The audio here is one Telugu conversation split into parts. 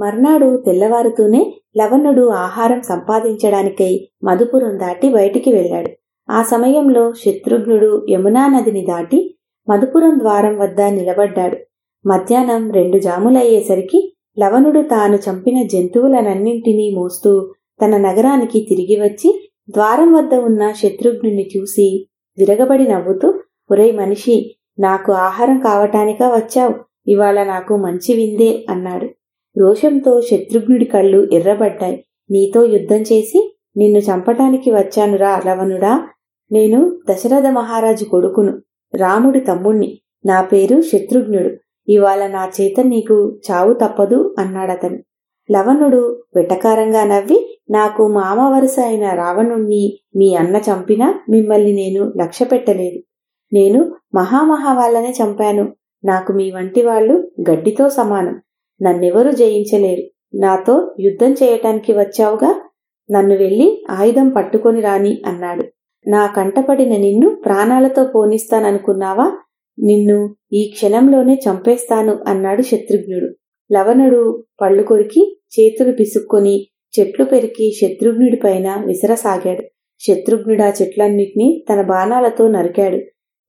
మర్నాడు తెల్లవారుతూనే లవణుడు ఆహారం సంపాదించడానికై మధుపురం దాటి బయటికి వెళ్ళాడు. ఆ సమయంలో శత్రుఘ్నుడు యమునా నదిని దాటి మధుపురం ద్వారం వద్ద నిలబడ్డాడు. మధ్యాహ్నం రెండు జాములయ్యేసరికి లవణుడు తాను చంపిన జంతువులనన్నింటినీ మోస్తూ తన నగరానికి తిరిగి వచ్చి ద్వారం వద్ద ఉన్న శత్రుఘ్నుని చూసి విరగబడి నవ్వుతూ ఒరే మనిషి నాకు ఆహారం కావటానికా వచ్చావు? ఇవాళ నాకు మంచి విందే అన్నాడు. రోషంతో శత్రుఘ్నుడి కళ్ళు ఎర్రబడ్డాయి. నీతో యుద్ధం చేసి నిన్ను చంపటానికి వచ్చానురా లవణుడా నేను దశరథ మహారాజు కొడుకును రాముడి తమ్ముణ్ణి. నా పేరు శత్రుఘ్నుడు. ఇవాళ నా చేత నీకు చావు తప్పదు అన్నాడతను. లవణుడు వెటకారంగా నవ్వి నాకు మామ వరుస అయిన రావణుణ్ణి మీ అన్న చంపినా మిమ్మల్ని నేను లక్ష్య పెట్టలేదు నేను మహామహా వాళ్ళనే చంపాను. నాకు మీ వంటి వాళ్ళు గడ్డితో సమానం. నన్నెవరూ జయించలేరు. నాతో యుద్ధం చేయటానికి వచ్చావుగా? నన్ను వెళ్ళి ఆయుధం పట్టుకొని రాని అన్నాడు. నా కంటపడిన నిన్ను ప్రాణాలతో పోనిస్తాననుకున్నావా? నిన్ను ఈ క్షణంలోనే చంపేస్తాను అన్నాడు శత్రుఘ్నుడు. లవణుడు పళ్ళు కొరికి చేతులు పిసుక్కొని చెట్లు పెరికి శత్రుఘ్నుడి పైన శత్రుఘ్నుడు శత్రుఘ్నుడా చెట్లన్నిటినీ తన బాణాలతో నరికాడు.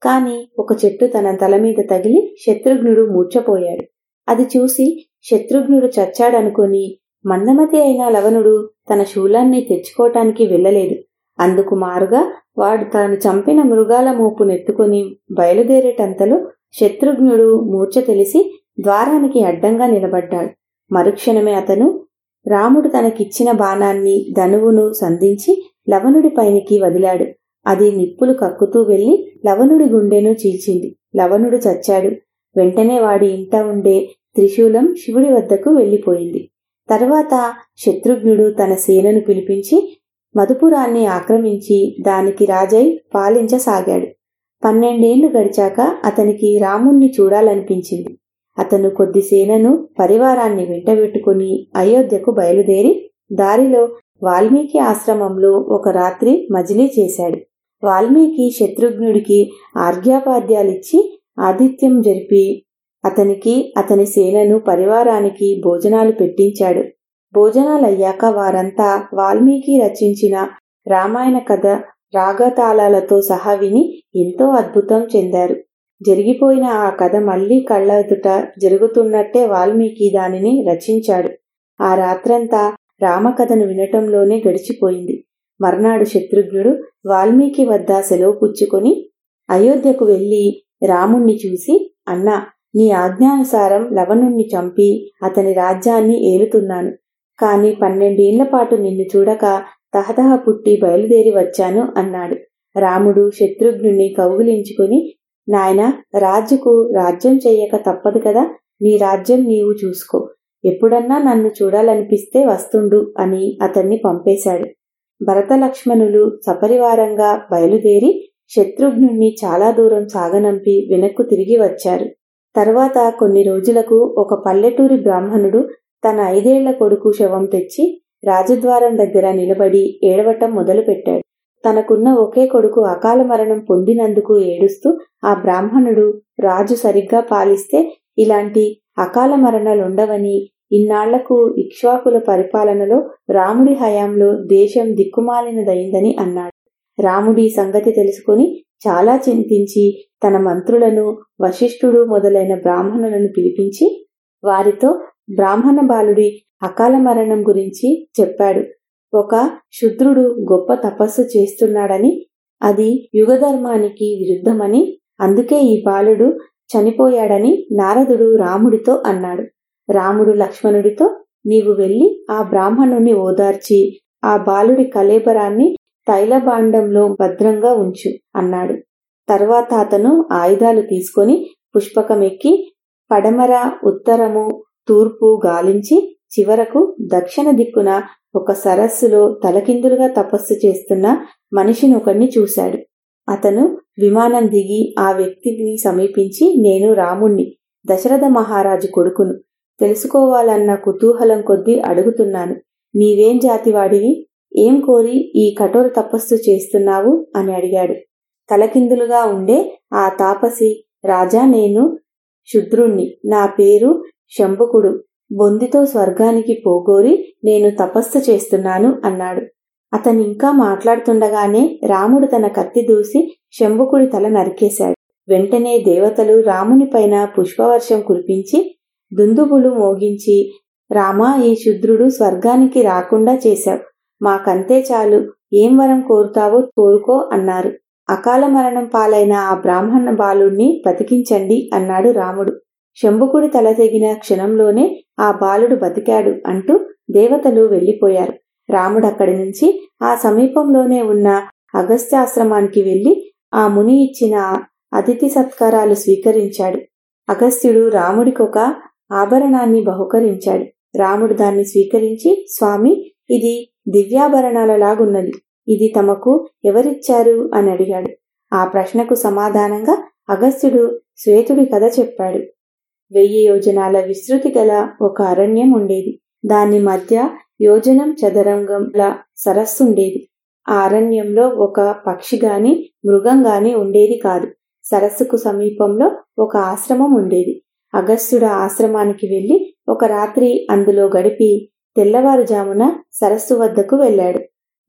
కాని ఒక చెట్టు తన తల మీద తగిలి శత్రుఘ్నుడు మూర్చపోయాడు అది చూసి శత్రుఘ్నుడు చచ్చాడనుకుని మందమతి అయిన లవణుడు తన శూలాన్ని తెచ్చుకోవటానికి వెళ్ళలేదు. అందుకు మారుగా వాడు తాను చంపిన మృగాల మోపు నెత్తుకొని బయలుదేరేటంతలో శత్రుఘ్నుడు మూర్ఛ తెలిసి ద్వారానికి అడ్డంగా నిలబడ్డాడు. మరుక్షణమే అతను రాముడు తనకిచ్చిన బాణాన్ని ధనువును సంధించి లవణుడి పైనికి వదిలాడు. అది నిప్పులు కక్కుతూ వెళ్ళి లవణుడి గుండెను చీల్చింది. లవణుడు చచ్చాడు. వెంటనే వాడి ఇంట ఉండే త్రిశూలం శివుడి వద్దకు వెళ్ళిపోయింది. తర్వాత శత్రుఘ్నుడు తన సేనను పిలిపించి మధుపురాన్ని ఆక్రమించి దానికి రాజై పాలించసాగాడు. పన్నెండేళ్ళు గడిచాక అతనికి రాముణ్ణి చూడాలనిపించింది. అతను కొద్ది సేనను పరివారాన్ని వెంటబెట్టుకుని అయోధ్యకు బయలుదేరి దారిలో వాల్మీకి ఆశ్రమంలో ఒక రాత్రి మజిలీ చేశాడు. వాల్మీకి శత్రుఘ్నుడికి ఆర్ఘ్యాపాద్యాలిచ్చి ఆతిథ్యం జరిపి అతనికి అతని సేనను పరివారానికి భోజనాలు పెట్టించాడు. భోజనాలయ్యాక వారంతా వాల్మీకి రచించిన రామాయణ కథ రాగతాళాలతో సహా విని ఎంతో అద్భుతం చెందారు. జరిగిపోయిన ఆ కథ మళ్ళీ కళ్ళదుట జరుగుతున్నట్టే వాల్మీకి దానిని రచించాడు. ఆ రాత్రంతా రామకథను వినటంలోనే గడిచిపోయింది. మర్నాడు శత్రుఘ్నుడు వాల్మీకి వద్ద సెలవు పుచ్చుకొని అయోధ్యకు వెళ్ళి రాముణ్ణి చూసి అన్నా నీ ఆజ్ఞానుసారం లవణుణ్ణి చంపి అతని రాజ్యాన్ని ఏలుతున్నాను. కాని పన్నెండేళ్ళ పాటు నిన్ను చూడక తహతహ పుట్టి బయలుదేరి వచ్చాను అన్నాడు. రాముడు శత్రుఘ్నుణ్ణి కౌగులించుకుని నాయన రాజుకు రాజ్యం చెయ్యక తప్పదు కదా. నీ రాజ్యం నీవు చూసుకో. ఎప్పుడన్నా నన్ను చూడాలనిపిస్తే వస్తుండు అని అతన్ని పంపేశాడు. భరతలక్ష్మణులు సపరివారంగా బయలుదేరి శత్రుఘ్నుణ్ణి చాలా దూరం సాగనంపి వెనక్కు తిరిగి వచ్చారు. తర్వాత కొన్ని రోజులకు ఒక పల్లెటూరి బ్రాహ్మణుడు తన ఐదేళ్ళ కొడుకు శవం తెచ్చి రాజద్వారం దగ్గర నిలబడి ఏడవటం మొదలుపెట్టాడు. తనకున్న ఒకే కొడుకు అకాల మరణం పొందినందుకు ఏడుస్తూ ఆ బ్రాహ్మణుడు రాజు సరిగ్గా పాలిస్తే ఇలాంటి అకాల మరణాలుండవని ఇన్నాళ్ళకు ఇక్ష్వాకుల పరిపాలనలో రాముడి హయాంలో దేశం దిక్కుమాలినదైందని అన్నాడు. రాముడి సంగతి తెలుసుకుని చాలా చింతించి తన మంత్రులను వశిష్ఠుడు మొదలైన బ్రాహ్మణులను పిలిపించి వారితో బ్రాహ్మణ బాలుడి అకాల మరణం గురించి చెప్పాడు. ఒక శుద్రుడు గొప్ప తపస్సు చేస్తున్నాడని అది యుగధర్మానికి విరుద్ధమని అందుకే ఈ బాలుడు చనిపోయాడని నారదుడు రాముడితో అన్నాడు. రాముడు లక్ష్మణుడితో నీవు వెళ్ళి ఆ బ్రాహ్మణుని ఓదార్చి ఆ బాలుడి కలేబరాన్ని తైలబాండంలో భద్రంగా ఉంచు అన్నాడు. తర్వాత అతను ఆయుధాలు తీసుకొని పుష్పకమెక్కి పడమర ఉత్తరము తూర్పు గాలించి చివరకు దక్షిణ దిక్కున ఒక సరస్సులో తలకిందులుగా తపస్సు చేస్తున్న మనిషిని ఒకడిని చూశాడు. అతను విమానం దిగి ఆ వ్యక్తిని సమీపించి నేను రాముణ్ణి దశరథ మహారాజు కొడుకును. తెలుసుకోవాలన్న కుతూహలం కొద్దీ అడుగుతున్నాను. నీవేం జాతివాడివి? ఏం కోరి ఈ కఠోర తపస్సు చేస్తున్నావు? అని అడిగాడు. తలకిందులుగా ఉండే ఆ తాపసి రాజా నేను శుద్రుణ్ణి. నా పేరు శంభుకుడు. బొందితో స్వర్గానికి పోగోరి నేను తపస్సు చేస్తున్నాను అన్నాడు. అతనింకా మాట్లాడుతుండగానే రాముడు తన కత్తి దూసి శంభుకుడి తల నరికేశాడు. వెంటనే దేవతలు రామునిపైన పుష్పవర్షం కురిపించి దుందుబులు మోగించి రామా ఈ శుద్రుడు స్వర్గానికి రాకుండా చేశావు. మాకంతే చాలు. ఏం వరం కోరుతావో కోరుకో అన్నారు. అకాల మరణం పాలైన ఆ బ్రాహ్మణ బాలుణ్ణి బతికించండి అన్నాడు రాముడు. శంభుకుడి తల తెగిన క్షణంలోనే ఆ బాలుడు బతికాడు అంటూ దేవతలు వెళ్ళిపోయారు రాముడు అక్కడి నుంచి ఆ సమీపంలోనే ఉన్న అగస్త్యాశ్రమానికి వెళ్ళి ఆ ముని ఇచ్చిన అతిథి సత్కారాలు స్వీకరించాడు. అగస్త్యుడు రాముడికొక ఆభరణాన్ని బహుకరించాడు. రాముడు దాన్ని స్వీకరించి స్వామి ఇది దివ్యాభరణాల లాగున్నది ఇది తమకు ఎవరిచ్చారు? అని అడిగాడు. ఆ ప్రశ్నకు సమాధానంగా అగస్త్యుడు శ్వేతుడి కథ చెప్పాడు. వెయ్యి యోజనాల విస్తృతి గల ఒక అరణ్యం ఉండేది. దాని మధ్య యోజనం చదరంగంలా సరస్సుండేది. ఆ అరణ్యంలో ఒక పక్షి గాని మృగం గాని ఉండేది కాదు. సరస్సుకు సమీపంలో ఒక ఆశ్రమం ఉండేది. అగస్త్యుడు ఆశ్రమానికి వెళ్ళి ఒక రాత్రి అందులో గడిపి తెల్లవారుజామున సరస్సు వద్దకు వెళ్ళాడు.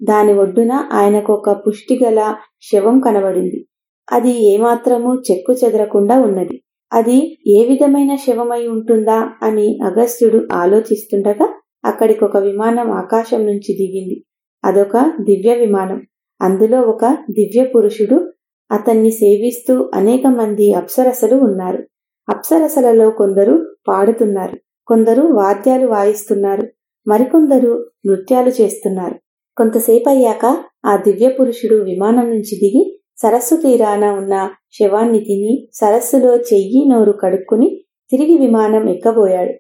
దాని ఒడ్డున ఆయనకు ఒక పుష్టిగల శవం కనబడింది. అది ఏమాత్రము చెక్కు చెదరకుండా ఉన్నది. అది ఏ విధమైన శవమై ఉంటుందా అని అగస్త్యుడు ఆలోచిస్తుండగా అక్కడికి ఒక విమానం ఆకాశం నుంచి దిగింది. అదొక దివ్య విమానం అందులో ఒక దివ్య పురుషుడు అతన్ని సేవిస్తూ అనేక మంది అప్సరసలు ఉన్నారు. అప్సరసలలో కొందరు పాడుతున్నారు. కొందరు వాద్యాలు వాయిస్తున్నారు. మరికొందరు నృత్యాలు చేస్తున్నారు. కొంతసేపు అయ్యాక ఆ దివ్య పురుషుడు విమానం నుంచి దిగి సరస్సు తీరాన ఉన్న శవాన్ని తిని సరస్సులో చెయ్యి నోరు కడుక్కుని తిరిగి విమానం ఎక్కబోయాడు.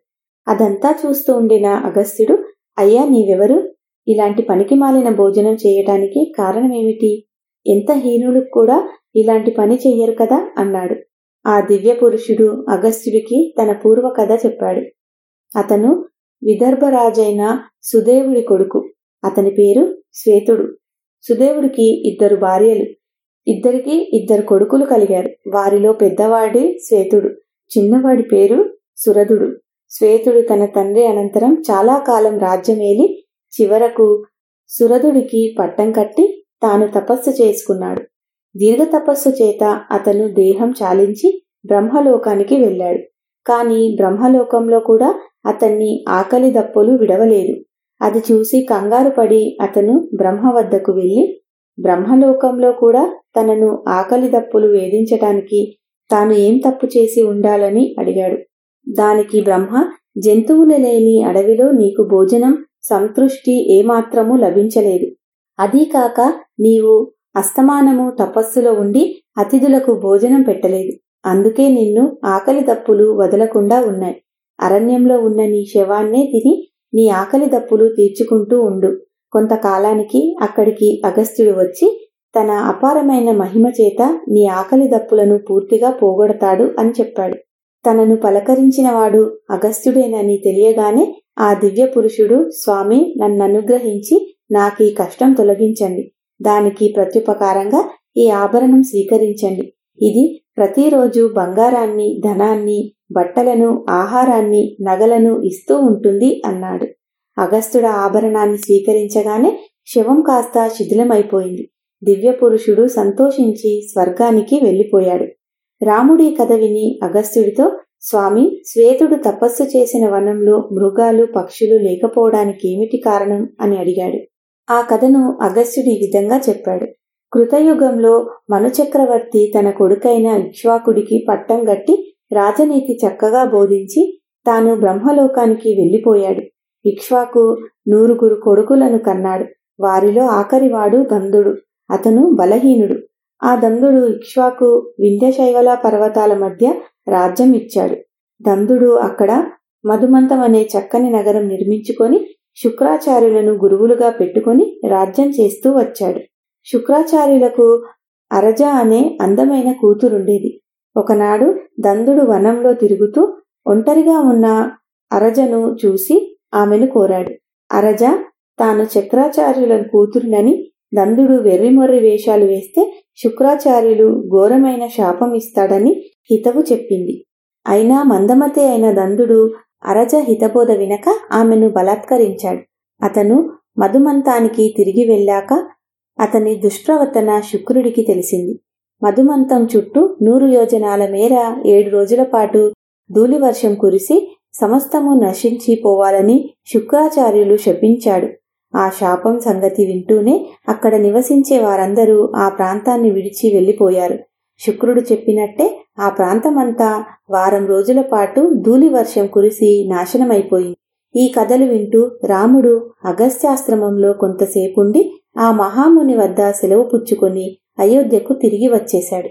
అదంతా చూస్తూ ఉండిన అగస్త్యుడు అయ్యా నీవెవరు? ఇలాంటి పనికి మాలిన భోజనం చేయటానికి కారణమేమిటి? ఎంత హీనులు కూడా ఇలాంటి పని చెయ్యరు కదా? అన్నాడు. ఆ దివ్య పురుషుడు అగస్త్యుడికి తన పూర్వ కథ చెప్పాడు. అతను విదర్భరాజైన సుదేవుడి కొడుకు. అతని పేరు శ్వేతుడు. సుదేవుడికి ఇద్దరు భార్యలు. ఇద్దరికి ఇద్దరు కొడుకులు కలిగారు. వారిలో పెద్దవాడి శ్వేతుడు. చిన్నవాడి పేరు సురధుడు. శ్వేతుడు తన తండ్రి అనంతరం చాలా కాలం రాజ్యమేలి చివరకు సురధుడికి పట్టం కట్టి తాను తపస్సు చేసుకున్నాడు. దీర్ఘ తపస్సు చేత అతను దేహం చాలించి బ్రహ్మలోకానికి వెళ్ళాడు. కానీ బ్రహ్మలోకంలో కూడా అతన్ని ఆకలి దప్పులు విడవలేదు. అది చూసి కంగారు పడి అతను బ్రహ్మ వద్దకు వెళ్ళి బ్రహ్మలోకంలో కూడా తనను ఆకలి దప్పులు వేధించటానికి తాను ఏం తప్పు చేసి ఉండాలని అడిగాడు. దానికి బ్రహ్మ జంతువులు లేని అడవిలో నీకు భోజనం సంతృష్టి ఏమాత్రము లభించలేదు. అదీకాక నీవు అస్తమానము తపస్సులో ఉండి అతిథులకు భోజనం పెట్టలేదు. అందుకే నిన్ను ఆకలి దప్పులు వదలకుండా ఉన్నాయి. అరణ్యంలో ఉన్న నీ శవాన్నే తిని నీ ఆకలి దప్పులు తీర్చుకుంటూ ఉండు. కొంతకాలానికి అక్కడికి అగస్త్యుడు వచ్చి తన అపారమైన మహిమ చేత నీ ఆకలి దప్పులను పూర్తిగా పోగొడతాడు అని చెప్పాడు. తనను పలకరించినవాడు అగస్త్యుడేనని తెలియగానే ఆ దివ్య పురుషుడు స్వామి నన్ననుగ్రహించి నాకీ కష్టం తొలగించండి. దానికి ప్రత్యుపకారంగా ఈ ఆభరణం స్వీకరించండి. ఇది ప్రతిరోజు బంగారాన్ని ధనాన్ని బట్టలను ఆహారాన్ని నగలను ఇస్తూ ఉంటుంది అన్నాడు. అగస్తుడ ఆభరణాన్ని స్వీకరించగానే శవం కాస్త శిథిలమైపోయింది. దివ్య పురుషుడు సంతోషించి స్వర్గానికి వెళ్ళిపోయాడు. రాముడి కథ విని అగస్త్యుడితో స్వామి శ్వేతుడు తపస్సు చేసిన వనంలో మృగాలు పక్షులు లేకపోవడానికి ఏమిటి కారణం? అని అడిగాడు. ఆ కథను అగస్త్యుడు ఈ విధంగా చెప్పాడు. కృతయుగంలో మనుచక్రవర్తి తన కొడుకైన ఇక్ష్వాకుడికి పట్టం గట్టి రాజనీతి చక్కగా బోధించి తాను బ్రహ్మలోకానికి వెళ్ళిపోయాడు. ఇక్ష్వాకు నూరుగురు కొడుకులను కన్నాడు. వారిలో ఆఖరివాడు దందుడు. అతను బలహీనుడు. ఆ దందుడు ఇక్ష్వాకు వింధ్యశైవల పర్వతాల మధ్య రాజ్యం ఇచ్చాడు. దందుడు అక్కడ మధుమంతం అనే చక్కని నగరం నిర్మించుకొని శుక్రాచార్యులను గురువులుగా పెట్టుకొని రాజ్యం చేస్తూ వచ్చాడు. శుక్రాచార్యులకు అరజ అనే అందమైన కూతురుండేది. ఒకనాడు దందుడు వనంలో తిరుగుతూ ఒంటరిగా ఉన్న అరజను చూసి ఆమెను కోరాడు. అరజ తాను చక్రాచార్యుల కూతురునని దందుడు వెర్రిమొర్రి వేషాలు వేస్తే శుక్రాచార్యులు ఘోరమైన శాపం ఇస్తాడని హితవు చెప్పింది. అయినా మందమతే అయిన దందుడు అరజ హితబోధ వినక ఆమెను బలాత్కరించాడు. అతను మధుమంతానికి తిరిగి వెళ్ళాక అతని దుష్ప్రవర్తన శుక్రుడికి తెలిసింది. మధుమంతం చుట్టూ నూరు యోజనాల మేర ఏడు రోజుల పాటు ధూళివర్షం కురిసి సమస్తము నశించిపోవాలని శుక్రాచార్యులు శపించాడు. ఆ శాపం సంగతి వింటూనే అక్కడ నివసించే వారందరూ ఆ ప్రాంతాన్ని విడిచి వెళ్ళిపోయారు. శుక్రుడు చెప్పినట్టే ఆ ప్రాంతమంతా వారం రోజుల పాటు ధూళివర్షం కురిసి నాశనమైపోయింది. ఈ కథలు వింటూ రాముడు అగస్త్యాశ్రమంలో కొంతసేపుండి ఆ మహాముని వద్ద సెలవు పుచ్చుకొని అయోధ్యకు తిరిగి వచ్చేశాడు.